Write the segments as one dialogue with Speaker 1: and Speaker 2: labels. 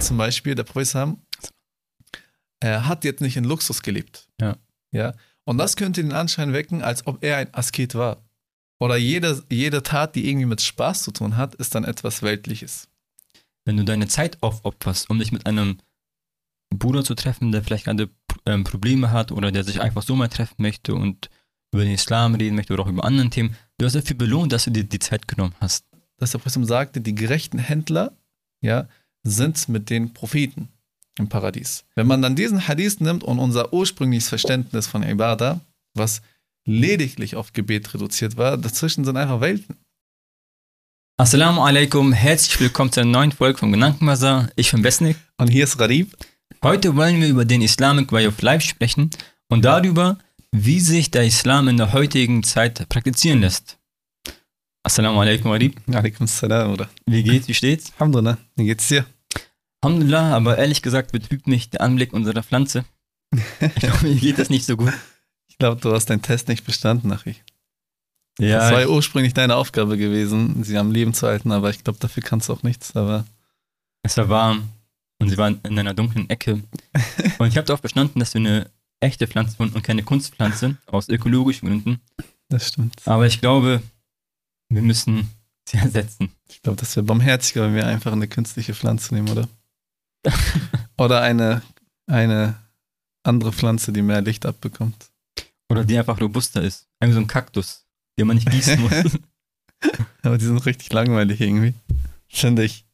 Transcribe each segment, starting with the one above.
Speaker 1: zum Beispiel, der Prophet er hat jetzt nicht in Luxus gelebt.
Speaker 2: Ja.
Speaker 1: Ja. Und das könnte den Anschein wecken, als ob er ein Asket war. Oder jede, jede Tat, die irgendwie mit Spaß zu tun hat, ist dann etwas Weltliches.
Speaker 2: Wenn du deine Zeit aufopferst, um dich mit einem Bruder zu treffen, der vielleicht gerade ähm, Probleme hat oder der sich einfach so mal treffen möchte und über den Islam reden möchte oder auch über andere Themen, du hast dafür belohnt, dass du dir die Zeit genommen hast.
Speaker 1: Dass der Prophet sagte, die gerechten Händler ja, sind mit den Propheten im Paradies. Wenn man dann diesen Hadith nimmt und unser ursprüngliches Verständnis von Ibadah, was lediglich auf Gebet reduziert war, dazwischen sind einfach Welten.
Speaker 2: Assalamu alaikum, herzlich willkommen zu einer neuen Folge von Gedankenwasser. Ich bin Besnik.
Speaker 1: Und hier ist Radib.
Speaker 2: Heute wollen wir über den Islamic Way of Life sprechen und darüber, wie sich der Islam in der heutigen Zeit praktizieren lässt. Assalamu alaikum, Radib.
Speaker 1: Alaikum salam, oder?
Speaker 2: Wie geht's, wie steht's?
Speaker 1: Alhamdulillah, wie geht's dir?
Speaker 2: Alhamdulillah, aber ehrlich gesagt betrübt mich der Anblick unserer Pflanze. Ich glaube, mir geht das nicht so gut.
Speaker 1: Ich glaube, du hast deinen Test nicht bestanden, Nachi.
Speaker 2: Ja,
Speaker 1: das war ja ursprünglich deine Aufgabe gewesen, sie am Leben zu halten, aber ich glaube, dafür kannst du auch nichts. Aber
Speaker 2: es war warm und sie waren in einer dunklen Ecke. und ich habe darauf bestanden, dass wir eine echte Pflanze sind und keine Kunstpflanze aus ökologischen Gründen.
Speaker 1: Das stimmt.
Speaker 2: Aber ich glaube, wir müssen sie ersetzen.
Speaker 1: Ich glaube, das wäre barmherziger, wenn wir einfach eine künstliche Pflanze nehmen, oder? oder eine, eine andere Pflanze, die mehr Licht abbekommt.
Speaker 2: Oder die einfach robuster ist. Irgendwie so ein Kaktus, den man nicht gießen muss.
Speaker 1: Aber die sind richtig langweilig irgendwie. Finde ich.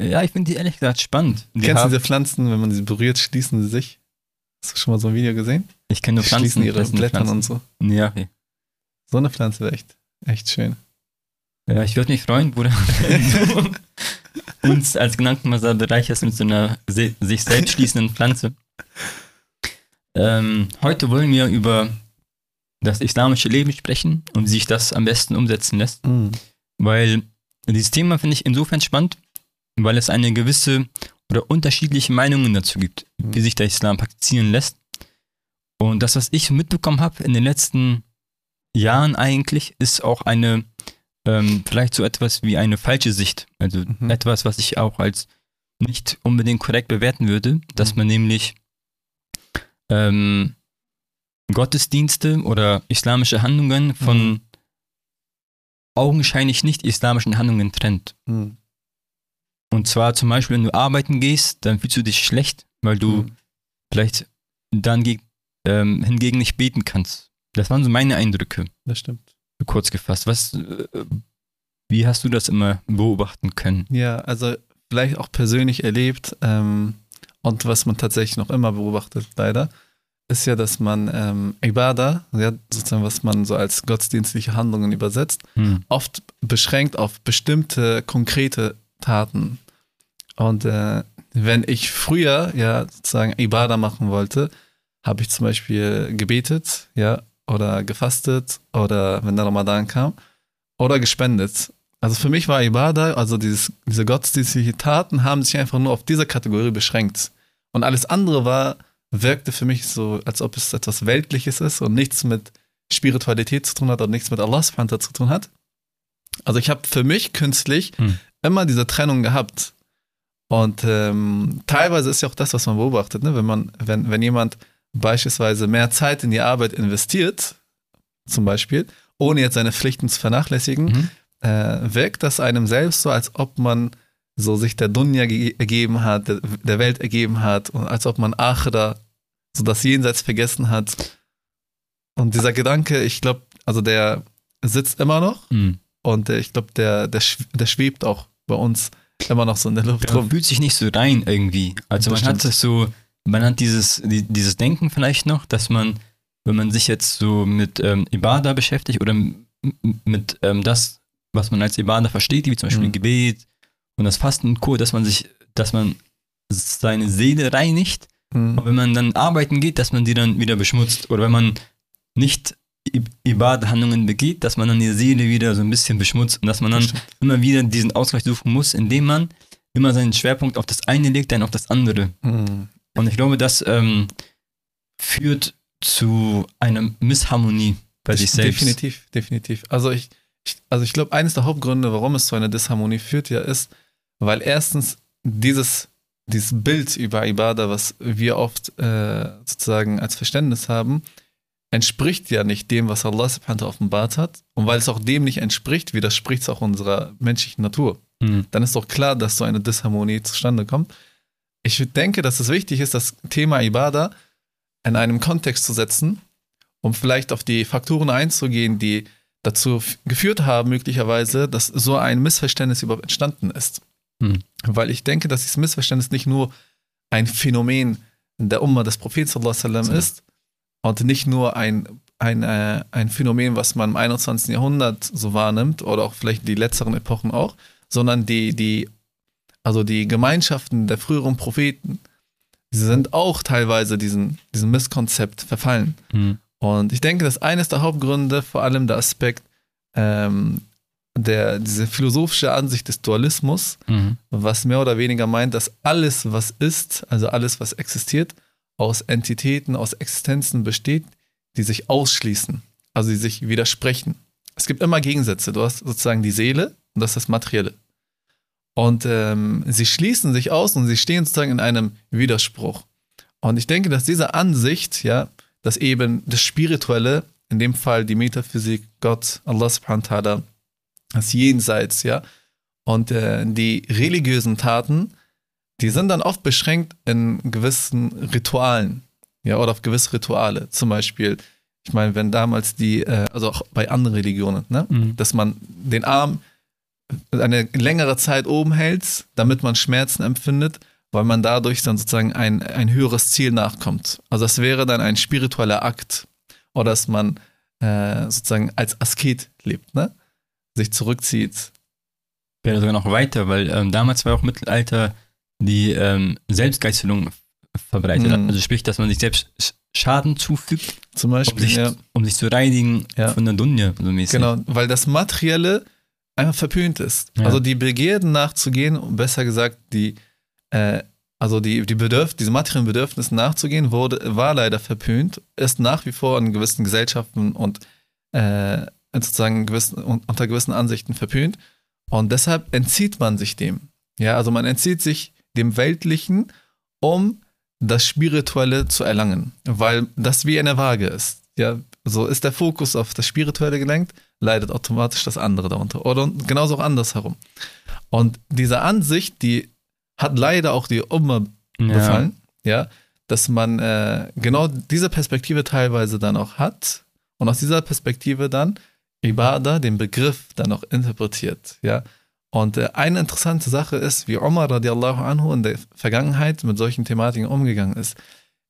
Speaker 2: Ja, ich finde die ehrlich gesagt spannend.
Speaker 1: Die Kennst du diese Pflanzen, wenn man sie berührt, schließen sie sich? Hast du schon mal so ein Video gesehen?
Speaker 2: Ich kenne nur
Speaker 1: die
Speaker 2: Pflanzen.
Speaker 1: Schließen ihre Blätter und so.
Speaker 2: Ja, okay.
Speaker 1: So eine Pflanze wäre echt, echt schön.
Speaker 2: Ja, ich würde mich freuen, Bruder, uns als Gedankenmasser bereicherst mit so einer sich selbst schließenden Pflanze. Ähm, heute wollen wir über das islamische Leben sprechen und wie sich das am besten umsetzen lässt.
Speaker 1: Mhm.
Speaker 2: Weil dieses Thema finde ich insofern spannend, weil es eine gewisse oder unterschiedliche Meinungen dazu gibt,
Speaker 1: Mhm.
Speaker 2: wie sich der Islam praktizieren lässt. Und das, was ich mitbekommen habe in den letzten Jahren eigentlich, ist auch eine, ähm, vielleicht so etwas wie eine falsche Sicht. Also
Speaker 1: Mhm.
Speaker 2: etwas, was ich auch als nicht unbedingt korrekt bewerten würde, dass
Speaker 1: Mhm.
Speaker 2: man nämlich ähm, Gottesdienste oder islamische Handlungen von
Speaker 1: Mhm.
Speaker 2: augenscheinlich nicht islamischen Handlungen trennt.
Speaker 1: Mhm.
Speaker 2: Und zwar zum Beispiel, wenn du arbeiten gehst, dann fühlst du dich schlecht, weil du
Speaker 1: Mhm.
Speaker 2: vielleicht dann ähm, hingegen nicht beten kannst. Das waren so meine Eindrücke,
Speaker 1: Das stimmt.
Speaker 2: Kurz gefasst. Was, äh, wie hast du das immer beobachten können?
Speaker 1: Ja, also vielleicht auch persönlich erlebt ähm, und was man tatsächlich noch immer beobachtet, leider, ist ja, dass man ähm, Ibadah, ja, sozusagen was man so als gottesdienstliche Handlungen übersetzt,
Speaker 2: Hm.
Speaker 1: oft beschränkt auf bestimmte konkrete Taten. Und äh, wenn ich früher ja sozusagen Ibadah machen wollte, habe ich zum Beispiel gebetet, ja, oder gefastet oder wenn der Ramadan kam oder gespendet. Also für mich war Ibadah, also dieses, diese gottesdienstliche Taten haben sich einfach nur auf diese Kategorie beschränkt. Und alles andere war, wirkte für mich so, als ob es etwas Weltliches ist und nichts mit Spiritualität zu tun hat und nichts mit Allah subhanahu zu tun hat. Also ich habe für mich künstlich
Speaker 2: Hm.
Speaker 1: immer diese Trennung gehabt. Und ähm, teilweise ist ja auch das, was man beobachtet, ne? wenn man, wenn, wenn jemand beispielsweise mehr Zeit in die Arbeit investiert, zum Beispiel, ohne jetzt seine Pflichten zu vernachlässigen,
Speaker 2: Mhm.
Speaker 1: äh, wirkt das einem selbst so, als ob man so sich der Dunja ge ergeben hat, der, der Welt ergeben hat und als ob man Akhira, so das Jenseits vergessen hat. Und dieser Gedanke, ich glaube, also der sitzt immer noch
Speaker 2: Hm.
Speaker 1: und äh, ich glaube, der, der, der schwebt auch bei uns immer noch so in der Luft
Speaker 2: Man
Speaker 1: rum.
Speaker 2: fühlt sich nicht so rein irgendwie. Also
Speaker 1: Das
Speaker 2: man hat
Speaker 1: stimmt.
Speaker 2: das so, man hat dieses, die, dieses Denken vielleicht noch, dass man, wenn man sich jetzt so mit ähm, Ibadah beschäftigt oder mit ähm, das, was man als Ibadah versteht, wie zum Beispiel
Speaker 1: Mhm.
Speaker 2: Gebet und das Fasten und Co., dass man sich, dass man seine Seele reinigt
Speaker 1: Hm.
Speaker 2: und wenn man dann arbeiten geht, dass man die dann wieder beschmutzt oder wenn man nicht Ibadah-Handlungen begeht, dass man dann die Seele wieder so ein bisschen beschmutzt und dass man dann immer wieder diesen Ausgleich suchen muss, indem man immer seinen Schwerpunkt auf das eine legt, dann auf das andere.
Speaker 1: Hm.
Speaker 2: Und ich glaube, das ähm, führt zu einer Missharmonie bei sich selbst.
Speaker 1: Definitiv, definitiv. Also ich, ich also ich glaube, eines der Hauptgründe, warum es zu einer Disharmonie führt, ja ist, weil erstens dieses dieses Bild über Ibadah, was wir oft äh, sozusagen als Verständnis haben, entspricht ja nicht dem, was Allah subhanahu wa ta'ala offenbart hat. Und weil es auch dem nicht entspricht, widerspricht es auch unserer menschlichen Natur.
Speaker 2: Mhm.
Speaker 1: Dann ist doch klar, dass so eine Disharmonie zustande kommt. Ich denke, dass es wichtig ist, das Thema Ibadah in einem Kontext zu setzen, um vielleicht auf die Faktoren einzugehen, die dazu geführt haben, möglicherweise, dass so ein Missverständnis überhaupt entstanden ist.
Speaker 2: Mhm.
Speaker 1: Weil ich denke, dass dieses Missverständnis nicht nur ein Phänomen der Umma des Propheten
Speaker 2: Ja.
Speaker 1: ist und nicht nur ein, ein, äh, ein Phänomen, was man im 21. Jahrhundert so wahrnimmt oder auch vielleicht die letzteren Epochen auch, sondern die, die, also die Gemeinschaften der früheren Propheten, sie sind auch teilweise diesen, diesem Misskonzept verfallen.
Speaker 2: Mhm.
Speaker 1: Und ich denke, dass eines der Hauptgründe vor allem der Aspekt ähm, der, diese philosophische Ansicht des Dualismus,
Speaker 2: Mhm.
Speaker 1: was mehr oder weniger meint, dass alles, was ist, also alles, was existiert, aus Entitäten, aus Existenzen besteht, die sich ausschließen, also die sich widersprechen. Es gibt immer Gegensätze. Du hast sozusagen die Seele und das ist das Materielle. Und ähm, sie schließen sich aus und sie stehen sozusagen in einem Widerspruch. Und ich denke, dass diese Ansicht, ja, dass eben das Spirituelle, in dem Fall die Metaphysik, Gott, Allah subhanahu wa ta'ala, das Jenseits, ja, und äh, die religiösen Taten, die sind dann oft beschränkt in gewissen Ritualen, ja, oder auf gewisse Rituale. Zum Beispiel, ich meine, wenn damals die, äh, also auch bei anderen Religionen, ne,
Speaker 2: Mhm.
Speaker 1: dass man den Arm eine längere Zeit oben hält, damit man Schmerzen empfindet, weil man dadurch dann sozusagen ein, ein höheres Ziel nachkommt. Also das wäre dann ein spiritueller Akt. Oder dass man äh, sozusagen als Asket lebt, ne? Sich zurückzieht.
Speaker 2: Wäre sogar noch weiter, weil ähm, damals war auch Mittelalter die ähm, Selbstgeißelung verbreitet.
Speaker 1: Mhm.
Speaker 2: Also sprich, dass man sich selbst Sch- Schaden zufügt,
Speaker 1: Zum
Speaker 2: um
Speaker 1: Beispiel.
Speaker 2: sich,
Speaker 1: ja.
Speaker 2: um sich zu reinigen
Speaker 1: Ja.
Speaker 2: von der Dunja, so mäßig.
Speaker 1: Genau, weil das Materielle einfach verpönt ist.
Speaker 2: Ja.
Speaker 1: Also die Begierden nachzugehen, besser gesagt, die, äh, also die, die Bedürf diese materiellen Bedürfnisse nachzugehen, wurde, war leider verpönt, ist nach wie vor in gewissen Gesellschaften und äh, sozusagen gewissen, unter gewissen Ansichten verpönt. Und deshalb entzieht man sich dem. Ja, also man entzieht sich dem Weltlichen, um das Spirituelle zu erlangen, weil das wie eine Waage ist. Ja, so ist der Fokus auf das Spirituelle gelenkt, leidet automatisch das andere darunter. Oder genauso auch andersherum. Und diese Ansicht, die hat leider auch die Umma
Speaker 2: ja.
Speaker 1: befallen, ja, dass man äh, genau diese Perspektive teilweise dann auch hat und aus dieser Perspektive dann Ibadah, den Begriff dann auch interpretiert, ja. Und äh, eine interessante Sache ist, wie Omar radiallahu anhu in der Vergangenheit mit solchen Thematiken umgegangen ist.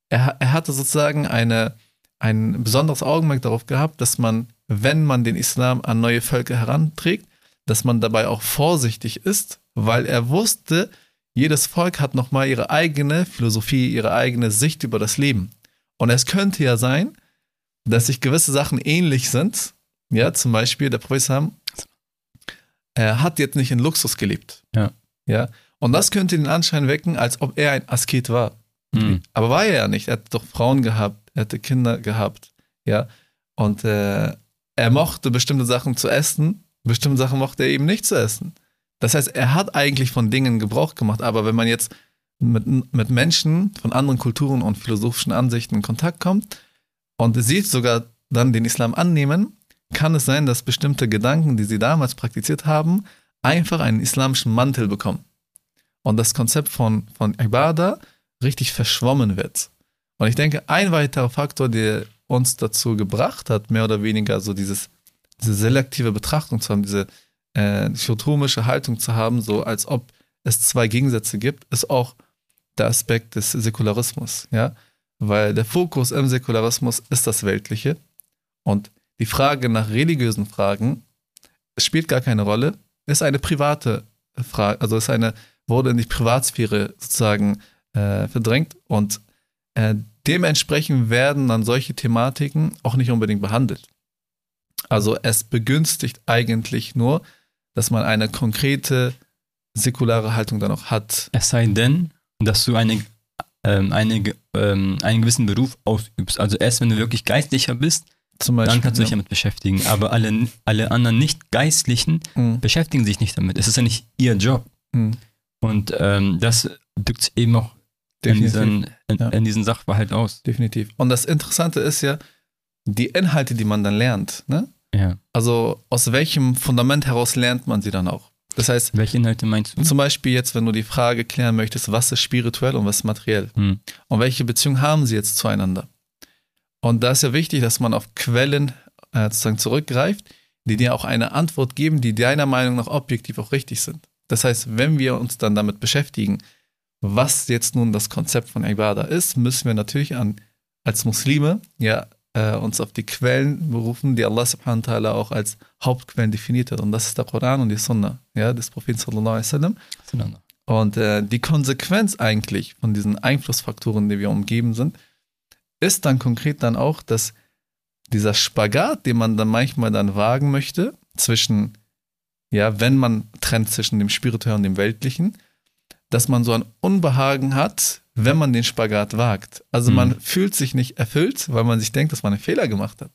Speaker 1: Er, er hatte sozusagen eine, ein besonderes Augenmerk darauf gehabt, dass man, wenn man den Islam an neue Völker heranträgt, dass man dabei auch vorsichtig ist, weil er wusste, jedes Volk hat nochmal ihre eigene Philosophie, ihre eigene Sicht über das Leben. Und es könnte ja sein, dass sich gewisse Sachen ähnlich sind. Ja, zum Beispiel der Prophet Sam, er hat jetzt nicht in Luxus gelebt.
Speaker 2: Ja.
Speaker 1: Ja. Und das könnte den Anschein wecken, als ob er ein Asket war.
Speaker 2: Mhm.
Speaker 1: Aber war er ja nicht. Er hat doch Frauen gehabt, er hatte Kinder gehabt. Ja. Und äh, er mochte bestimmte Sachen zu essen, bestimmte Sachen mochte er eben nicht zu essen. Das heißt, er hat eigentlich von Dingen Gebrauch gemacht, aber wenn man jetzt mit, mit Menschen von anderen Kulturen und philosophischen Ansichten in Kontakt kommt und sieht sogar dann den Islam annehmen, kann es sein, dass bestimmte Gedanken, die sie damals praktiziert haben, einfach einen islamischen Mantel bekommen. Und das Konzept von, von Ibadah richtig verschwommen wird. Und ich denke, ein weiterer Faktor, der uns dazu gebracht hat, mehr oder weniger so dieses, diese selektive Betrachtung zu haben, diese äh, dichotomische Haltung zu haben, so als ob es zwei Gegensätze gibt, ist auch der Aspekt des Säkularismus, ja, weil der Fokus im Säkularismus ist das Weltliche und die Frage nach religiösen Fragen spielt gar keine Rolle, ist eine private Frage, also ist eine, wurde in die Privatsphäre sozusagen äh, verdrängt und äh, dementsprechend werden dann solche Thematiken auch nicht unbedingt behandelt. Also es begünstigt eigentlich nur, dass man eine konkrete säkulare Haltung dann auch hat.
Speaker 2: Es sei denn, dass du eine, ähm, eine, ähm, einen gewissen Beruf ausübst. Also erst wenn du wirklich Geistlicher bist,
Speaker 1: Zum Beispiel.
Speaker 2: dann kannst du dich
Speaker 1: ja.
Speaker 2: damit beschäftigen. Aber alle, alle anderen Nicht-Geistlichen
Speaker 1: Mhm.
Speaker 2: beschäftigen sich nicht damit. Es ist ja nicht ihr Job.
Speaker 1: Mhm.
Speaker 2: Und ähm, das drückt eben auch in diesen, in,
Speaker 1: Ja.
Speaker 2: in diesen Sachverhalt aus.
Speaker 1: Definitiv. Und das Interessante ist ja, die Inhalte, die man dann lernt, ne?
Speaker 2: Ja.
Speaker 1: Also aus welchem Fundament heraus lernt man sie dann auch? Das heißt,
Speaker 2: Welche Inhalte meinst du?
Speaker 1: zum Beispiel jetzt, wenn du die Frage klären möchtest, was ist spirituell und was ist materiell?
Speaker 2: Hm.
Speaker 1: Und welche Beziehung haben sie jetzt zueinander? Und da ist ja wichtig, dass man auf Quellen äh, sozusagen zurückgreift, die dir auch eine Antwort geben, die deiner Meinung nach objektiv auch richtig sind. Das heißt, wenn wir uns dann damit beschäftigen, was jetzt nun das Konzept von Ibadah ist, müssen wir natürlich an, als Muslime ja äh, uns auf die Quellen berufen, die Allah subhanahu wa ta'ala auch als Hauptquellen definiert hat. Und das ist der Koran und die Sunna ja, des Propheten sallallahu alaihi wasallam. Und äh, die Konsequenz eigentlich von diesen Einflussfaktoren, die wir umgeben sind, ist dann konkret dann auch, dass dieser Spagat, den man dann manchmal dann wagen möchte, zwischen, ja, wenn man trennt zwischen dem Spirituellen und dem Weltlichen, dass man so ein Unbehagen hat, wenn man den Spagat wagt. Also
Speaker 2: Mhm.
Speaker 1: man fühlt sich nicht erfüllt, weil man sich denkt, dass man einen Fehler gemacht hat.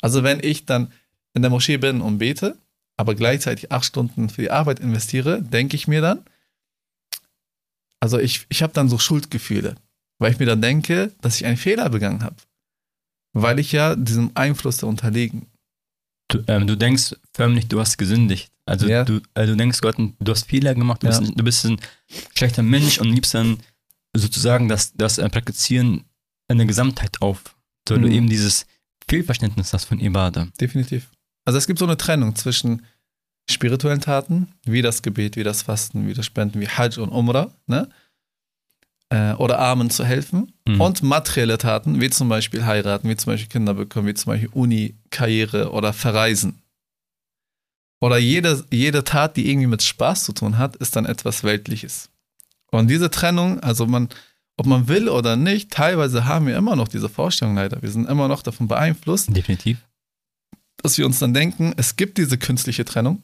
Speaker 1: Also wenn ich dann in der Moschee bin und bete, aber gleichzeitig acht Stunden für die Arbeit investiere, denke ich mir dann, also ich, ich habe dann so Schuldgefühle, weil ich mir dann denke, dass ich einen Fehler begangen habe. Weil ich ja diesem Einfluss da unterlegen.
Speaker 2: Du, ähm, du denkst förmlich, du hast gesündigt. Also
Speaker 1: Ja.
Speaker 2: du, äh, du denkst, Gott, du hast Fehler gemacht, du,
Speaker 1: Ja.
Speaker 2: bist, du bist ein schlechter Mensch und liebst dann sozusagen das, das äh, Praktizieren in der Gesamtheit auf. So du
Speaker 1: Mhm.
Speaker 2: eben dieses Fehlverständnis hast von Ibadah.
Speaker 1: Definitiv. Also es gibt so eine Trennung zwischen spirituellen Taten, wie das Gebet, wie das Fasten, wie das Spenden, wie Hajj und Umrah, ne? Äh, oder Armen zu helfen.
Speaker 2: Mhm.
Speaker 1: Und materielle Taten, wie zum Beispiel heiraten, wie zum Beispiel Kinder bekommen, wie zum Beispiel Uni, Karriere oder verreisen. Oder jede, jede Tat, die irgendwie mit Spaß zu tun hat, ist dann etwas Weltliches. Und diese Trennung, also man, ob man will oder nicht, teilweise haben wir immer noch diese Vorstellung leider. Wir sind immer noch davon beeinflusst,
Speaker 2: Definitiv.
Speaker 1: dass wir uns dann denken, es gibt diese künstliche Trennung.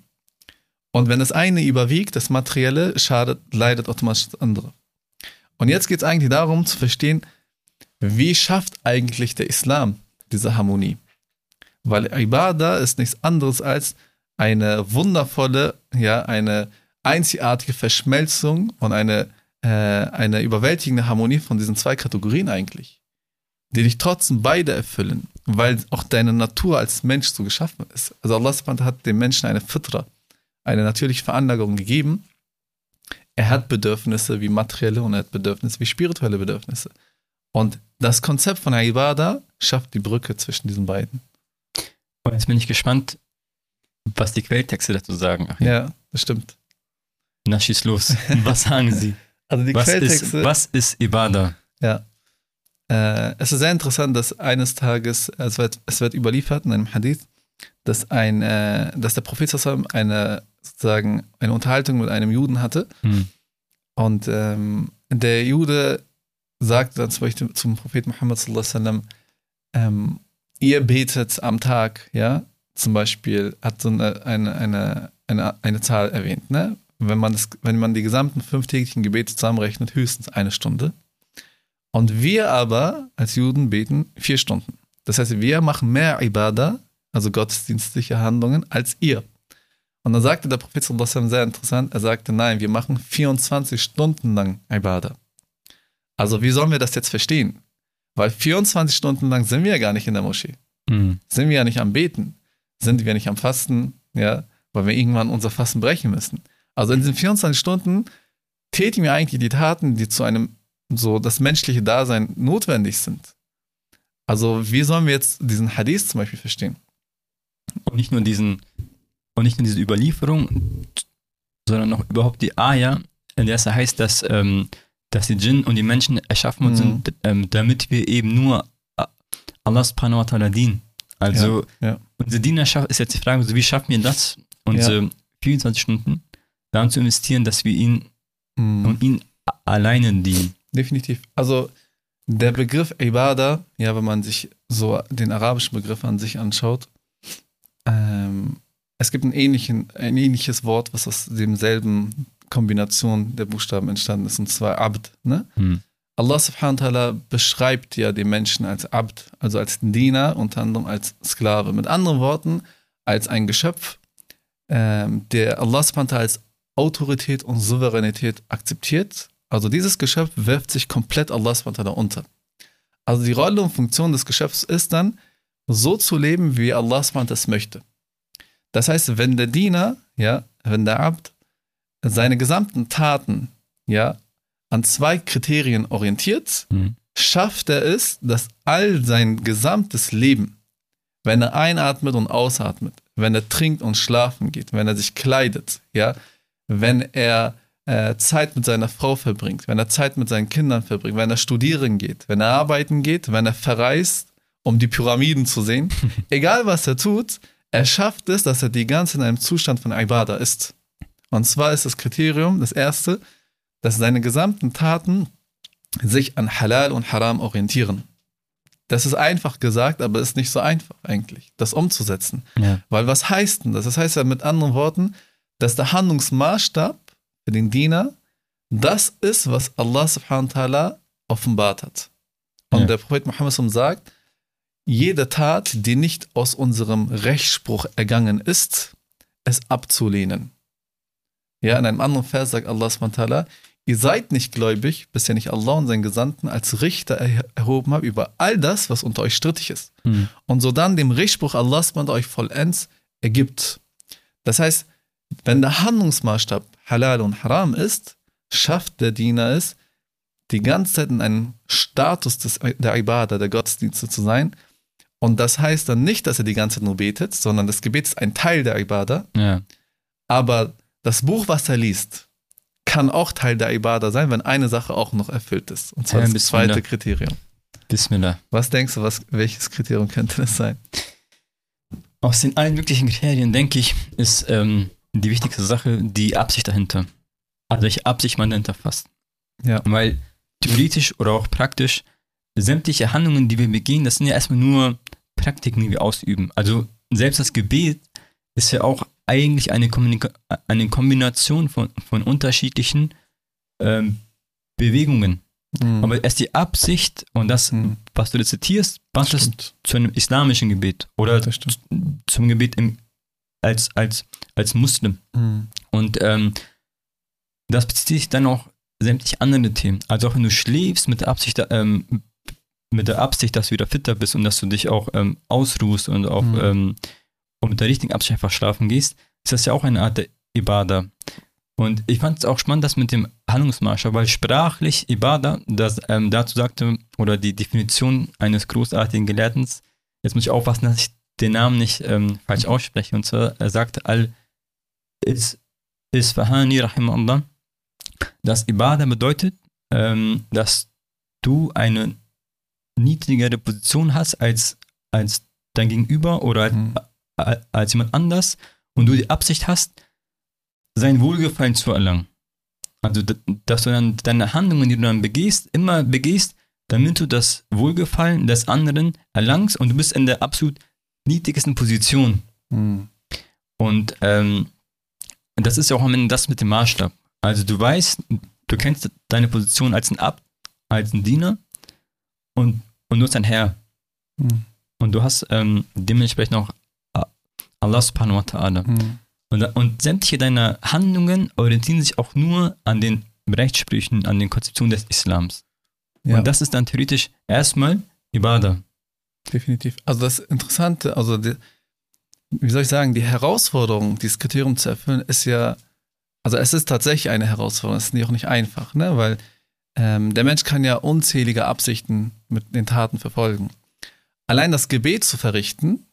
Speaker 1: Und wenn das eine überwiegt, das Materielle, schadet, leidet automatisch das andere. Und jetzt geht es eigentlich darum zu verstehen, wie schafft eigentlich der Islam diese Harmonie? Weil Ibadah ist nichts anderes als eine wundervolle, ja, eine einzigartige Verschmelzung und eine, äh, eine überwältigende Harmonie von diesen zwei Kategorien eigentlich, die dich trotzdem beide erfüllen, weil auch deine Natur als Mensch so geschaffen ist. Also Allah hat dem Menschen eine Fitra, eine natürliche Veranlagung gegeben. Er hat Bedürfnisse wie materielle und er hat Bedürfnisse wie spirituelle Bedürfnisse. Und das Konzept von Ibadah schafft die Brücke zwischen diesen beiden.
Speaker 2: Und jetzt bin ich gespannt, was die Quelltexte dazu sagen. Ach,
Speaker 1: Ja, das stimmt.
Speaker 2: Na, schieß los. Was sagen sie?
Speaker 1: Also die
Speaker 2: Was ist,
Speaker 1: Quelltexte.
Speaker 2: was ist Ibadah?
Speaker 1: Ja. Äh, es ist sehr interessant, dass eines Tages, es wird, es wird überliefert in einem Hadith, dass, ein, äh, dass der Prophet eine, sozusagen, eine Unterhaltung mit einem Juden hatte.
Speaker 2: Hm.
Speaker 1: Und ähm, der Jude sagte dann zum Beispiel zum Propheten Muhammad sallallahu alaihi wasallam, ähm, ihr betet am Tag, ja, zum Beispiel hat so eine, eine, eine, eine, eine Zahl erwähnt, ne? Wenn man, das, wenn man die gesamten fünftägigen Gebete zusammenrechnet, höchstens eine Stunde. Und wir aber als Juden beten vier Stunden. Das heißt, wir machen mehr Ibadah, also gottesdienstliche Handlungen, als ihr. Und dann sagte der Prophet sallallahu sehr interessant, er sagte, nein, wir machen 24 Stunden lang Ibadah. Also wie sollen wir das jetzt verstehen? Weil 24 Stunden lang sind wir ja gar nicht in der Moschee.
Speaker 2: Hm.
Speaker 1: Sind wir ja nicht am Beten. Sind wir nicht am Fasten, ja, weil wir irgendwann unser Fasten brechen müssen. Also in diesen 24 Stunden tätigen wir eigentlich die Taten, die zu einem so das menschliche Dasein notwendig sind. Also wie sollen wir jetzt diesen Hadith zum Beispiel verstehen?
Speaker 2: Und nicht nur diesen, und nicht nur diese Überlieferung, sondern auch überhaupt die Aya, in der es heißt, dass, ähm, dass die Djinn und die Menschen erschaffen
Speaker 1: Mhm.
Speaker 2: sind, ähm, damit wir eben nur äh, Allah subhanahu wa ta'ala dienen. Also
Speaker 1: Ja, ja.
Speaker 2: unsere Dienerschaft ist jetzt die Frage, also wie schaffen wir das, unsere 24 Stunden daran zu investieren, dass wir ihn
Speaker 1: Mhm.
Speaker 2: und ihn alleine dienen.
Speaker 1: Definitiv. Also der Begriff Ibadah, ja, wenn man sich so den arabischen Begriff an sich anschaut, ähm, es gibt einen ähnlichen, ein ähnliches Wort, was aus demselben Kombination der Buchstaben entstanden ist, und zwar Abd. Ne?
Speaker 2: Hm.
Speaker 1: Allah subhanahu wa ta'ala beschreibt ja den Menschen als Abd, also als Diener, unter anderem als Sklave. Mit anderen Worten, als ein Geschöpf, ähm, der Allah subhanahu wa ta'ala als Autorität und Souveränität akzeptiert Also dieses Geschöpf wirft sich komplett Allah subhanahu unter. Also die Rolle und Funktion des Geschöpfs ist dann, so zu leben, wie Allah subhanahu es möchte. Das heißt, wenn der Diener, ja, wenn der Abd seine gesamten Taten, ja, an zwei Kriterien orientiert,
Speaker 2: Mhm.
Speaker 1: schafft er es, dass all sein gesamtes Leben, wenn er einatmet und ausatmet, wenn er trinkt und schlafen geht, wenn er sich kleidet, ja, wenn er äh, Zeit mit seiner Frau verbringt, wenn er Zeit mit seinen Kindern verbringt, wenn er studieren geht, wenn er arbeiten geht, wenn er verreist, um die Pyramiden zu sehen, egal was er tut, er schafft es, dass er die ganze Zeit in einem Zustand von Ibadah ist. Und zwar ist das Kriterium, das erste, dass seine gesamten Taten sich an Halal und Haram orientieren. Das ist einfach gesagt, aber ist nicht so einfach eigentlich, das umzusetzen.
Speaker 2: Ja.
Speaker 1: Weil was heißt denn das? Das heißt ja mit anderen Worten, dass der Handlungsmaßstab für den Diener das ist, was Allah subhanahu wa ta'ala offenbart hat. Und
Speaker 2: Ja.
Speaker 1: der Prophet Muhammad sagt, jede Tat, die nicht aus unserem Rechtsspruch ergangen ist, es abzulehnen. Ja, in einem anderen Vers sagt Allah ta'ala, ihr seid nicht gläubig, bis ihr nicht Allah und seinen Gesandten als Richter er erhoben habt über all das, was unter euch strittig ist
Speaker 2: Mhm.
Speaker 1: und so dann dem Richtspruch Allahs man euch vollends ergibt. Das heißt, wenn der Handlungsmaßstab Halal und Haram ist, schafft der Diener es, die ganze Zeit in einem Status des, der Ibadah, der Gottesdienste zu sein. Und das heißt dann nicht, dass er die ganze Zeit nur betet, sondern das Gebet ist ein Teil der Ibadah.
Speaker 2: Ja.
Speaker 1: Aber das Buch, was er liest, kann auch Teil der Ibadah sein, wenn eine Sache auch noch erfüllt ist. Und zwar
Speaker 2: Ja,
Speaker 1: das zweite Kriterium.
Speaker 2: Bismillah.
Speaker 1: Was denkst du, was, welches Kriterium könnte das sein?
Speaker 2: Aus den allen möglichen Kriterien, denke ich, ist ähm, die wichtigste Sache die Absicht dahinter. Also welche Absicht man dahinter fasst.
Speaker 1: Ja.
Speaker 2: Weil theoretisch oder auch praktisch sämtliche Handlungen, die wir begehen, das sind ja erstmal nur Praktiken, die wir ausüben. Also selbst das Gebet ist ja auch eigentlich eine, Kommunika eine Kombination von, von unterschiedlichen ähm, Bewegungen.
Speaker 1: Mhm.
Speaker 2: Aber erst die Absicht und das,
Speaker 1: Mhm.
Speaker 2: was du rezitierst, passt das zu einem islamischen Gebet oder
Speaker 1: stimmt.
Speaker 2: zum Gebet im, als, als, als Muslim.
Speaker 1: Mhm.
Speaker 2: Und ähm, das bezieht sich dann auch sämtliche andere Themen. Also auch wenn du schläfst mit der Absicht, ähm, mit der Absicht, dass du wieder fitter bist und dass du dich auch ähm, ausruhst und auch
Speaker 1: Mhm.
Speaker 2: ähm, und mit der richtigen Absicht einfach schlafen gehst, ist das ja auch eine Art der Ibadah. Und ich fand es auch spannend, das mit dem Handlungsmaßstab, weil sprachlich Ibadah, das ähm, dazu sagte, oder die Definition eines großartigen Gelehrten, jetzt muss ich aufpassen, dass ich den Namen nicht ähm, falsch ausspreche, und zwar, er sagte Al Is- Isfahani Rahimahullah, dass Ibadah bedeutet, ähm, dass du eine niedrigere Position hast als, als dein Gegenüber oder als,
Speaker 1: Mhm.
Speaker 2: als jemand anders und du die Absicht hast, sein Wohlgefallen zu erlangen. Also, dass du dann deine Handlungen, die du dann begehst, immer begehst, damit du das Wohlgefallen des anderen erlangst und du bist in der absolut niedrigsten Position.
Speaker 1: Mhm.
Speaker 2: Und ähm, das ist ja auch am Ende das mit dem Maßstab. Also du weißt, du kennst deine Position als ein Abt, als ein Diener und, und du bist ein Herr.
Speaker 1: Mhm.
Speaker 2: Und du hast ähm, dementsprechend auch äh, Allah subhanahu wa ta'ala.
Speaker 1: Mhm.
Speaker 2: Und, und sämtliche deiner Handlungen orientieren sich auch nur an den Rechtssprüchen, an den Konzeptionen des Islams.
Speaker 1: Ja,
Speaker 2: Und das ist dann theoretisch erstmal Ibadah.
Speaker 1: definitiv. Also das Interessante, also die, wie soll ich sagen, die Herausforderung, dieses Kriterium zu erfüllen, ist ja, also es ist tatsächlich eine Herausforderung, es ist nicht- auch nicht einfach, ne? weil ähm, der Mensch kann ja unzählige Absichten mit den Taten verfolgen. Allein das Gebet zu verrichten,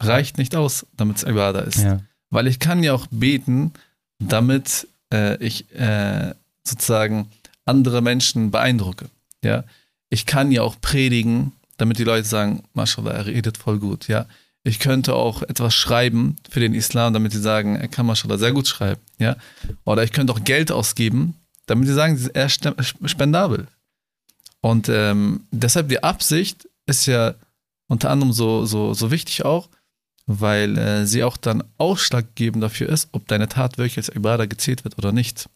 Speaker 1: reicht nicht aus, damit es Ibadah ist.
Speaker 2: Ja.
Speaker 1: Weil ich kann ja auch beten, damit äh, ich äh, sozusagen andere Menschen beeindrucke. Ja, ich kann ja auch predigen, damit die Leute sagen, Mashallah, er redet voll gut. Ja, ich könnte auch etwas schreiben für den Islam, damit sie sagen, er kann Mashallah sehr gut schreiben. Ja, oder ich könnte auch Geld ausgeben, damit sie sagen, er ist spendabel. Und ähm, deshalb die Absicht ist ja unter anderem so, so, so wichtig auch, weil äh, sie auch dann ausschlaggebend dafür ist, ob deine Tat wirklich als Ibadah gezählt wird oder nicht.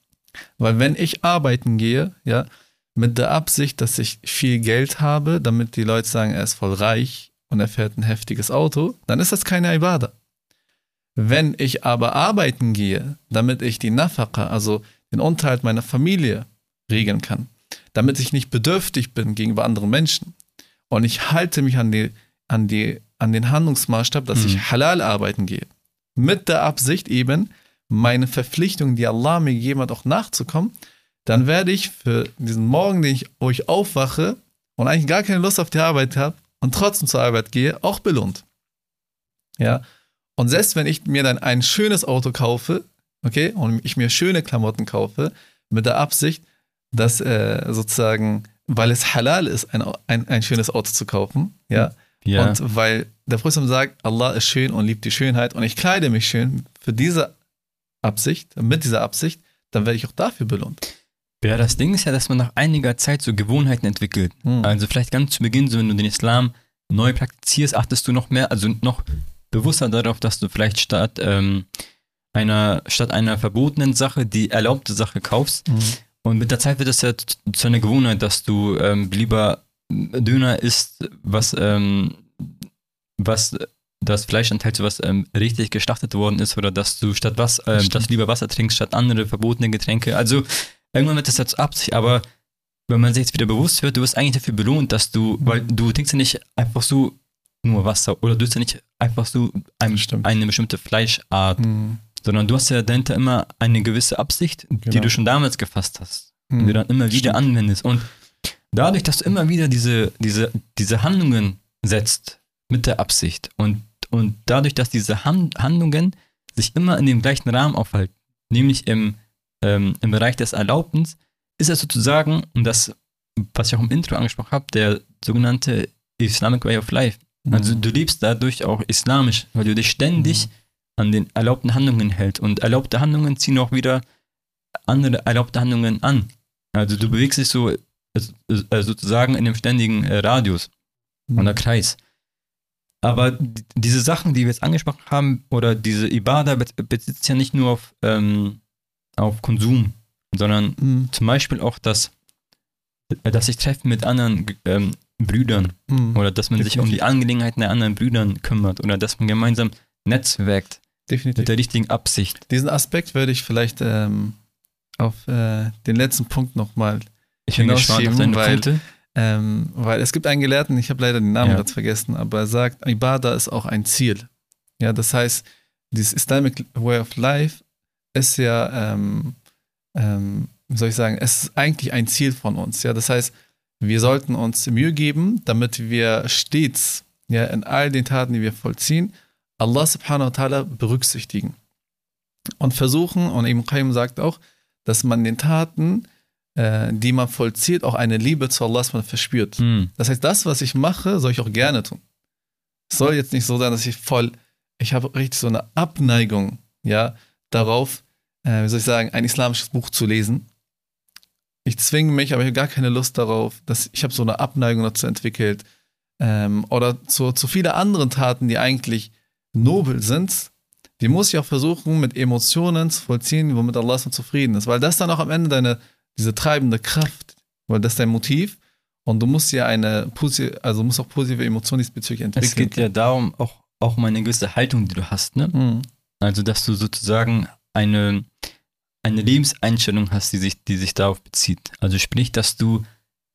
Speaker 1: Weil wenn ich arbeiten gehe, ja, mit der Absicht, dass ich viel Geld habe, damit die Leute sagen, er ist voll reich und er fährt ein heftiges Auto, dann ist das keine Ibadah. Wenn ich aber arbeiten gehe, damit ich die Nafaka, also den Unterhalt meiner Familie regeln kann. Damit ich nicht bedürftig bin gegenüber anderen Menschen. Und ich halte mich an, die, an, die, an den Handlungsmaßstab, dass
Speaker 2: Mhm.
Speaker 1: ich halal arbeiten gehe. Mit der Absicht eben, meine Verpflichtung, die Allah mir gegeben hat, auch nachzukommen, dann werde ich für diesen Morgen, den ich, wo ich aufwache und eigentlich gar keine Lust auf die Arbeit habe und trotzdem zur Arbeit gehe, auch belohnt. Ja. Und selbst wenn ich mir dann ein schönes Auto kaufe, okay, und ich mir schöne Klamotten kaufe, mit der Absicht, dass äh, sozusagen, weil es halal ist, ein, ein, ein schönes Auto zu kaufen, ja,
Speaker 2: Ja.
Speaker 1: und weil der Prophet sagt, Allah ist schön und liebt die Schönheit und ich kleide mich schön für diese Absicht, mit dieser Absicht, dann werde ich auch dafür belohnt.
Speaker 2: ja, das Ding ist ja, dass man nach einiger Zeit so Gewohnheiten entwickelt.
Speaker 1: Hm.
Speaker 2: Also vielleicht ganz zu Beginn, so wenn du den Islam neu praktizierst, achtest du noch mehr, also noch bewusster darauf, dass du vielleicht statt ähm, einer, statt einer verbotenen Sache die erlaubte Sache kaufst.
Speaker 1: Mhm.
Speaker 2: Und mit der Zeit wird es ja zu zu einer Gewohnheit, dass du ähm, lieber Döner isst, was, ähm, was das Fleisch enthält, was ähm, richtig geschlachtet worden ist, oder dass du statt was, ähm, dass du lieber Wasser trinkst statt andere verbotene Getränke. Also irgendwann wird das jetzt Absicht, aber wenn man sich jetzt wieder bewusst wird, du wirst eigentlich dafür belohnt, dass du,
Speaker 1: Mhm.
Speaker 2: weil du trinkst ja nicht einfach so nur Wasser oder du isst ja nicht einfach so ein, eine bestimmte Fleischart,
Speaker 1: Mhm.
Speaker 2: Sondern du hast ja dahinter immer eine gewisse Absicht, die
Speaker 1: Genau.
Speaker 2: du schon damals gefasst hast und die
Speaker 1: Mhm.
Speaker 2: du dann immer wieder
Speaker 1: Stimmt.
Speaker 2: anwendest. Und dadurch, dass du immer wieder diese, diese, diese Handlungen setzt mit der Absicht und, und dadurch, dass diese Han Handlungen sich immer in dem gleichen Rahmen aufhalten, nämlich im, ähm, im Bereich des Erlaubens, ist es sozusagen, und das, was ich auch im Intro angesprochen habe, der sogenannte Islamic Way of Life. Also
Speaker 1: Mhm.
Speaker 2: du lebst dadurch auch islamisch, weil du dich ständig
Speaker 1: Mhm.
Speaker 2: An den erlaubten Handlungen hältst. Und erlaubte Handlungen ziehen auch wieder andere erlaubte Handlungen an. Also du bewegst dich so äh, äh, sozusagen in dem ständigen äh, Radius
Speaker 1: Mhm.
Speaker 2: oder Kreis. Aber diese Sachen, die wir jetzt angesprochen haben, oder diese Ibadah be- bezieht sich ja nicht nur auf, ähm, auf Konsum, sondern
Speaker 1: Mhm.
Speaker 2: zum Beispiel auch das, äh, dass sich treffen mit anderen ähm, Brüdern
Speaker 1: Mhm.
Speaker 2: oder dass man sich um die
Speaker 1: Definitiv.
Speaker 2: Angelegenheiten der anderen Brüdern kümmert oder dass man gemeinsam netzwerkt
Speaker 1: Definitiv.
Speaker 2: mit der richtigen Absicht.
Speaker 1: Diesen Aspekt würde ich vielleicht ähm, auf äh, den letzten Punkt nochmal, Hinausschieben, weil- ähm, weil es gibt einen Gelehrten, ich habe leider den Namen
Speaker 2: Ja.
Speaker 1: vergessen, aber er sagt, Ibadah ist auch ein Ziel. Ja, das heißt, dieses Islamic Way of Life ist ja, ähm, ähm, wie soll ich sagen, es ist eigentlich ein Ziel von uns. Ja, das heißt, wir sollten uns Mühe geben, damit wir stets ja, in all den Taten, die wir vollziehen, Allah subhanahu wa ta'ala berücksichtigen. Und versuchen, und Ibn Qayyim sagt auch, dass man den Taten, äh, die man vollzieht, auch eine Liebe zu Allah verspürt.
Speaker 2: Hm.
Speaker 1: Das heißt, das, was ich mache, soll ich auch gerne tun. Es soll jetzt nicht so sein, dass ich voll, ich habe richtig so eine Abneigung, ja, darauf, äh, wie soll ich sagen, ein islamisches Buch zu lesen. Ich zwinge mich, aber ich habe gar keine Lust darauf, dass ich habe so eine Abneigung dazu entwickelt. Ähm, oder zu, zu viele anderen Taten, die eigentlich nobel sind, die muss ich auch versuchen, mit Emotionen zu vollziehen, womit Allah so zufrieden ist. Weil das dann auch am Ende deine, diese treibende Kraft, weil das ist dein Motiv. Und du musst ja eine positive, also musst auch positive Emotionen diesbezüglich entwickeln.
Speaker 2: Es geht ja darum, auch, auch um eine gewisse Haltung, die du hast. Ne?
Speaker 1: Mhm.
Speaker 2: Also, dass du sozusagen eine, eine Lebenseinstellung hast, die sich, die sich darauf bezieht. Also sprich, dass du,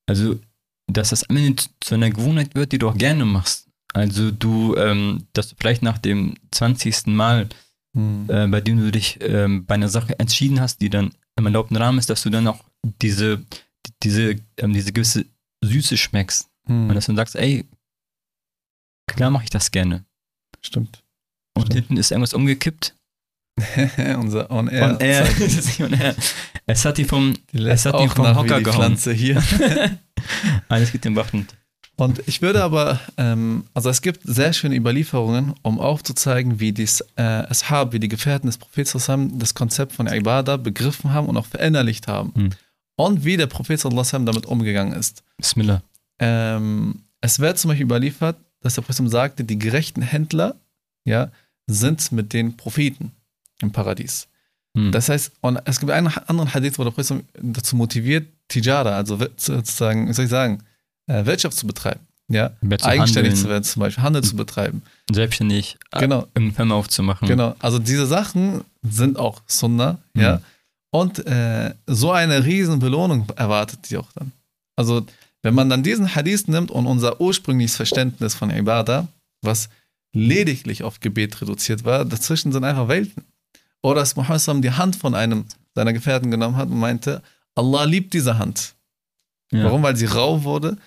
Speaker 2: also, dass das am Ende zu einer Gewohnheit wird, die du auch gerne machst. Also du, ähm, dass du vielleicht nach dem 20. Mal,
Speaker 1: Mhm.
Speaker 2: äh, bei dem du dich ähm, bei einer Sache entschieden hast, die dann im erlaubten Rahmen ist, dass du dann auch diese, diese, ähm, diese gewisse Süße schmeckst.
Speaker 1: Mhm.
Speaker 2: Und dass du dann sagst, ey, klar mache ich das gerne.
Speaker 1: Stimmt.
Speaker 2: Und
Speaker 1: Stimmt.
Speaker 2: hinten ist irgendwas umgekippt.
Speaker 1: Unser On Air.
Speaker 2: On air. Das ist nicht on air. Es hat die vom,
Speaker 1: Die
Speaker 2: es hat die vom Hocker gehauen.
Speaker 1: Pflanze hier.
Speaker 2: Alles geht den Bach runter.
Speaker 1: Und ich würde aber, ähm, also es gibt sehr schöne Überlieferungen, um aufzuzeigen, wie die äh, Ashab, wie die Gefährten des Propheten zusammen das Konzept von Ibadah begriffen haben und auch verinnerlicht haben.
Speaker 2: Hm.
Speaker 1: Und wie der Prophet wasallam damit umgegangen ist.
Speaker 2: Bismillah.
Speaker 1: Ähm, es wird zum Beispiel überliefert, dass der Prophet sagte, die gerechten Händler ja, sind mit den Propheten im Paradies.
Speaker 2: Hm.
Speaker 1: Das heißt, und es gibt einen anderen Hadith, wo der Prophet dazu motiviert, Tijara, also sozusagen, wie soll ich sagen, äh, Wirtschaft zu betreiben. Ja, eigenständig
Speaker 2: handeln,
Speaker 1: zu werden, zum Beispiel Handel zu betreiben.
Speaker 2: selbstständig äh,
Speaker 1: Genau,
Speaker 2: irgendeine Firma aufzumachen.
Speaker 1: genau. Also diese Sachen sind auch Sunnah, ja.
Speaker 2: Mhm.
Speaker 1: Und äh, so eine riesen Belohnung erwartet sie auch dann. Also, wenn man dann diesen Hadith nimmt und unser ursprüngliches Verständnis von Ibadah, was lediglich auf Gebet reduziert war, dazwischen sind einfach Welten. Oder dass Muhammad die Hand von einem seiner Gefährten genommen hat und meinte, Allah liebt diese Hand. Ja. Warum? Weil sie rau wurde,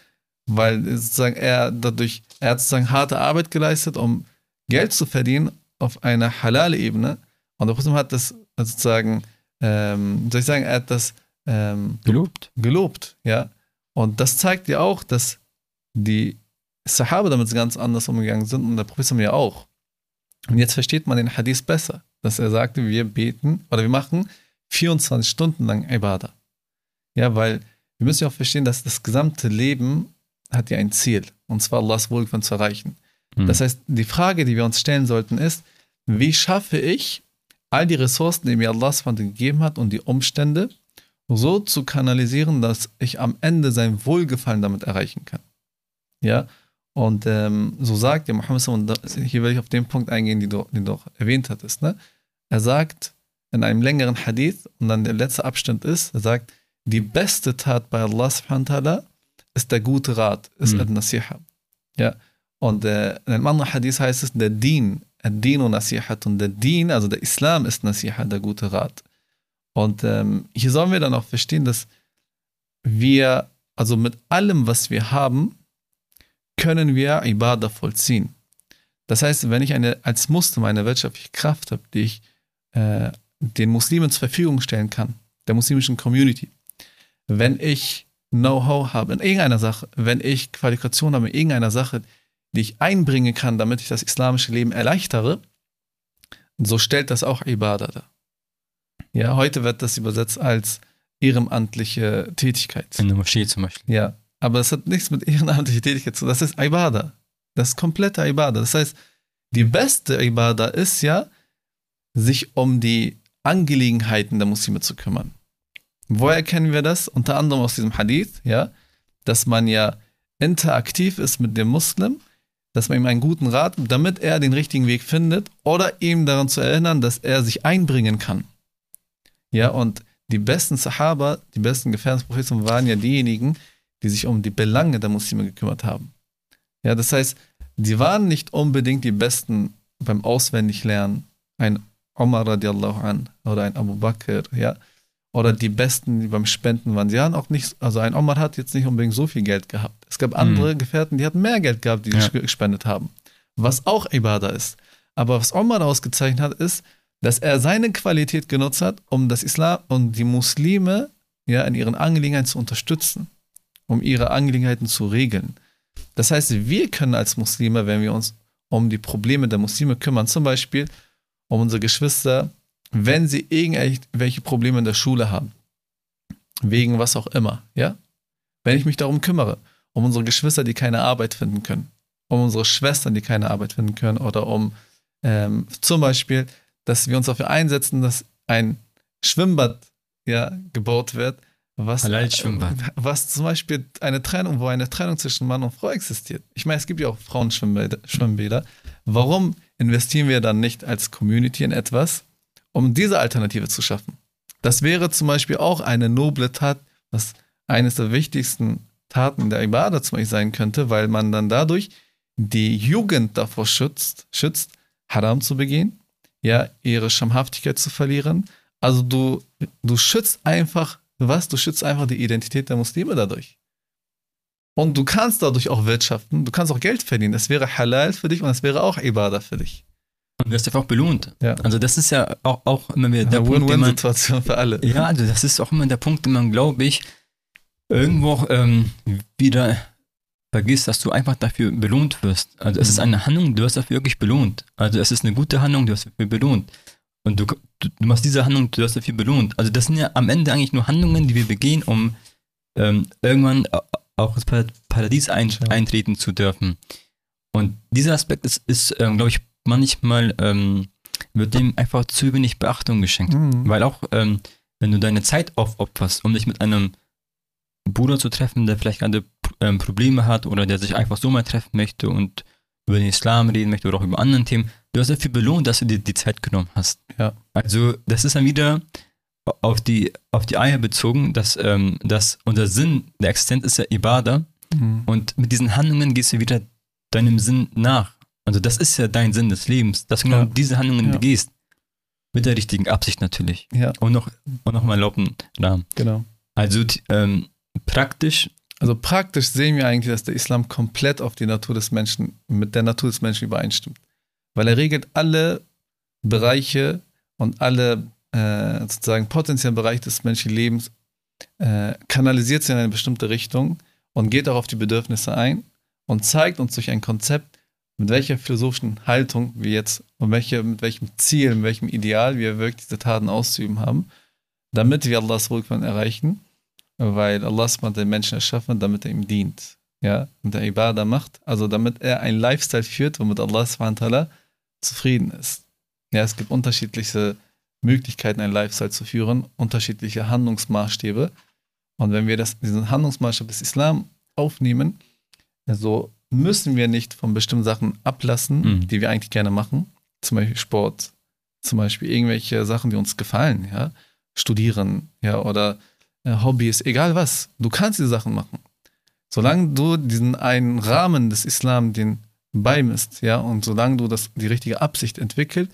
Speaker 1: weil sozusagen er dadurch, er hat sozusagen harte Arbeit geleistet, um Geld zu verdienen auf einer halale Ebene. Und der Prophet hat das sozusagen, ähm, soll ich sagen, er hat das ähm, gelobt. Gelobt, ja. Und das zeigt ja auch, dass die Sahaba damit ganz anders umgegangen sind und der Prophet ja auch. Und jetzt versteht man den Hadith besser, dass er sagte, wir beten oder wir machen 24 Stunden lang Ibadah. Ja, weil wir müssen ja auch verstehen, dass das gesamte Leben hat ja ein Ziel, und zwar Allahs Wohlgefallen zu erreichen. Mhm. Das heißt, die Frage, die wir uns stellen sollten, ist, wie schaffe ich, all die Ressourcen, die mir Allah gegeben hat und die Umstände so zu kanalisieren, dass ich am Ende sein Wohlgefallen damit erreichen kann. Ja, und ähm, so sagt ja Muhammad, und hier will ich auf den Punkt eingehen, den du, den du auch erwähnt hattest. Ne? Er sagt in einem längeren Hadith, und dann der letzte Abschnitt ist, er sagt, die beste Tat bei Allah subhanahu ist der gute Rat, ist mhm. Ad-Nasiha. Ja, und äh, in einem anderen Hadith heißt es, der Dien, Ad-Din und Nasihat. Und der Dien, also der Islam ist Nasiha, der gute Rat. Und ähm, hier sollen wir dann auch verstehen, dass wir, also mit allem, was wir haben, können wir Ibadah vollziehen. Das heißt, wenn ich eine, als Muslim eine wirtschaftliche Kraft habe, die ich äh, den Muslimen zur Verfügung stellen kann, der muslimischen Community, wenn ich Know-how habe in irgendeiner Sache, wenn ich Qualifikation habe in irgendeiner Sache, die ich einbringen kann, damit ich das islamische Leben erleichtere, so stellt das auch Ibadah dar. Ja, heute wird das übersetzt als ehrenamtliche Tätigkeit.
Speaker 2: In der Moschee zum Beispiel.
Speaker 1: Ja, aber es hat nichts mit ehrenamtlicher Tätigkeit zu tun. Das ist Ibadah. Das ist komplette Ibadah. Das heißt, die beste Ibadah ist ja, sich um die Angelegenheiten der Muslime zu kümmern. Woher kennen wir das? Unter anderem aus diesem Hadith, ja, dass man ja interaktiv ist mit dem Muslim, dass man ihm einen guten Rat damit er den richtigen Weg findet oder ihm daran zu erinnern, dass er sich einbringen kann. Ja, und die besten Sahaba, die besten Gefährenspropheten waren ja diejenigen, die sich um die Belange der Muslime gekümmert haben. Ja, das heißt, die waren nicht unbedingt die Besten beim Auswendiglernen. Ein Omar radiallahu an oder ein Abu Bakr, ja, oder die Besten, die beim Spenden waren. Sie haben auch nicht, also ein Omar hat jetzt nicht unbedingt so viel Geld gehabt. Es gab andere mhm. Gefährten, die hatten mehr Geld gehabt, die ja. gespendet haben. Was auch Ibadah ist. Aber was Omar ausgezeichnet hat, ist, dass er seine Qualität genutzt hat, um das Islam und die Muslime ja in ihren Angelegenheiten zu unterstützen, um ihre Angelegenheiten zu regeln. Das heißt, wir können als Muslime, wenn wir uns um die Probleme der Muslime kümmern, zum Beispiel um unsere Geschwister, wenn sie irgendwelche Probleme in der Schule haben, wegen was auch immer, ja? Wenn ich mich darum kümmere, um unsere Geschwister, die keine Arbeit finden können, um unsere Schwestern, die keine Arbeit finden können, oder um ähm, zum Beispiel, dass wir uns dafür einsetzen, dass ein Schwimmbad ja, gebaut wird, was, was zum Beispiel eine Trennung, wo eine Trennung zwischen Mann und Frau existiert. Ich meine, es gibt ja auch Frauenschwimmbäder. Warum investieren wir dann nicht als Community in etwas, um diese Alternative zu schaffen. Das wäre zum Beispiel auch eine noble Tat, was eines der wichtigsten Taten der Ibadah zum Beispiel sein könnte, weil man dann dadurch die Jugend davor schützt, schützt, Haram zu begehen, ja, ihre Schamhaftigkeit zu verlieren. Also du, du schützt einfach, was? Du schützt einfach die Identität der Muslime dadurch. Und du kannst dadurch auch wirtschaften, du kannst auch Geld verdienen. Das wäre halal für dich und das wäre auch Ibadah für dich.
Speaker 2: Und wirst einfach belohnt. Ja. Also das ist ja auch, auch immer wieder
Speaker 1: der ja, Punkt, Win-Win-Situation für alle.
Speaker 2: Ja, also das ist auch immer der Punkt, den man, glaube ich, irgendwo ähm, wieder vergisst, dass du einfach dafür belohnt wirst. Also es mhm. ist eine Handlung, du wirst dafür wirklich belohnt. Also es ist eine gute Handlung, du wirst dafür belohnt. Und du, du, du machst diese Handlung, du wirst dafür belohnt. Also das sind ja am Ende eigentlich nur Handlungen, die wir begehen, um ähm, irgendwann auch ins Paradies ein, eintreten zu dürfen. Und dieser Aspekt ist, ist ähm, glaube ich, manchmal ähm, wird dem einfach zu wenig Beachtung geschenkt. Mhm. Weil auch, ähm, wenn du deine Zeit aufopferst, um dich mit einem Bruder zu treffen, der vielleicht gerade ähm, Probleme hat oder der sich einfach so mal treffen möchte und über den Islam reden möchte oder auch über andere Themen, du hast dafür belohnt, dass du dir die Zeit genommen hast.
Speaker 1: Ja.
Speaker 2: Also, das ist dann wieder auf die, auf die Eier bezogen, dass, ähm, dass unser Sinn der Existenz ist ja Ibadah
Speaker 1: Mhm.
Speaker 2: und mit diesen Handlungen gehst du wieder deinem Sinn nach. Also das ist ja dein Sinn des Lebens, dass du genau
Speaker 1: Ja.
Speaker 2: diese Handlungen
Speaker 1: Ja.
Speaker 2: begehst. Mit der richtigen Absicht natürlich.
Speaker 1: Ja,
Speaker 2: Und noch, und noch mal erlaubten Rahmen.
Speaker 1: genau.
Speaker 2: Also ähm, praktisch,
Speaker 1: Also praktisch sehen wir eigentlich, dass der Islam komplett auf die Natur des Menschen, mit der Natur des Menschen übereinstimmt. Weil er regelt alle Bereiche und alle äh, sozusagen potenziellen Bereiche des menschlichen Lebens, äh, kanalisiert sie in eine bestimmte Richtung und geht auch auf die Bedürfnisse ein und zeigt uns durch ein Konzept, mit welcher philosophischen Haltung wir jetzt und welche, mit welchem Ziel, mit welchem Ideal wir wirklich diese Taten auszuüben haben, damit wir Allahs Wohlgefallen erreichen weil Allah den Menschen erschaffen damit er ihm dient. Ja, und der Ibadah macht, also damit er ein Lifestyle führt, womit Allah zufrieden ist. Ja, es gibt unterschiedliche Möglichkeiten, ein Lifestyle zu führen, unterschiedliche Handlungsmaßstäbe. Und wenn wir das, diesen Handlungsmaßstab des Islam aufnehmen, so müssen wir nicht von bestimmten Sachen ablassen,
Speaker 2: Mhm.
Speaker 1: die wir eigentlich gerne machen. Zum Beispiel Sport, zum Beispiel irgendwelche Sachen, die uns gefallen, ja. Studieren, ja, oder äh, Hobbys, egal was. Du kannst diese Sachen machen. Solange du diesen einen Rahmen des Islam den beimisst, ja, und solange du das, die richtige Absicht entwickelt,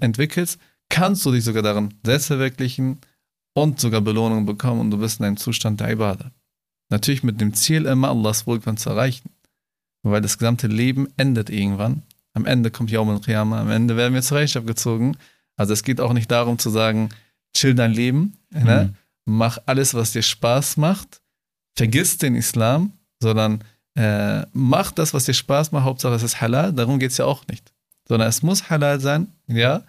Speaker 1: entwickelst, kannst du dich sogar darin selbst verwirklichen und sogar Belohnung bekommen und du bist in einem Zustand der Ibadah. Natürlich mit dem Ziel immer Allahs Wohlgefallen zu erreichen. Weil das gesamte Leben endet irgendwann. Am Ende kommt Yawm al-Qiyamah, am Ende werden wir zur Rechenschaft gezogen. Also es geht auch nicht darum zu sagen, chill dein Leben, ne? mach alles, was dir Spaß macht, vergiss den Islam, sondern äh, mach das, was dir Spaß macht, Hauptsache es ist halal, darum geht es ja auch nicht. Sondern es muss halal sein, ja,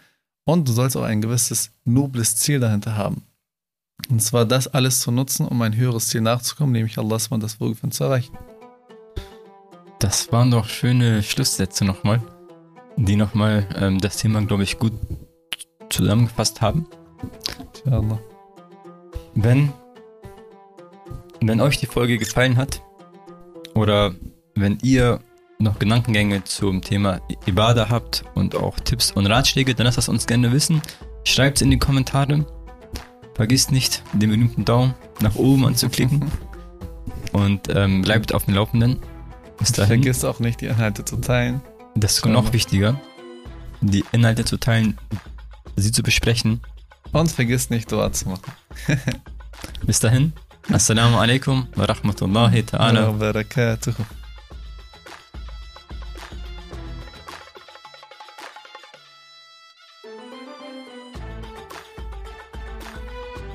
Speaker 1: und du sollst auch ein gewisses nobles Ziel dahinter haben. Und zwar das alles zu nutzen, um ein höheres Ziel nachzukommen, nämlich Allah und das Wohlgefinden zu erreichen.
Speaker 2: Das waren doch schöne Schlusssätze nochmal, die nochmal ähm, das Thema, glaube ich, gut zusammengefasst haben.
Speaker 1: Inshallah.
Speaker 2: Wenn, wenn euch die Folge gefallen hat oder wenn ihr noch Gedankengänge zum Thema Ibadah habt und auch Tipps und Ratschläge, dann lasst das uns gerne wissen. Schreibt es in die Kommentare. Vergisst nicht, den berühmten Daumen nach oben anzuklicken. und ähm, bleibt auf dem Laufenden. Bis dahin.
Speaker 1: Vergiss auch nicht, die Inhalte zu teilen.
Speaker 2: Das ist noch wichtiger, die Inhalte zu teilen, sie zu besprechen.
Speaker 1: Und vergiss nicht, Dua zu machen.
Speaker 2: Bis dahin. Assalamu alaikum wa rahmatullahi ta'ala
Speaker 1: Wa barakatuh.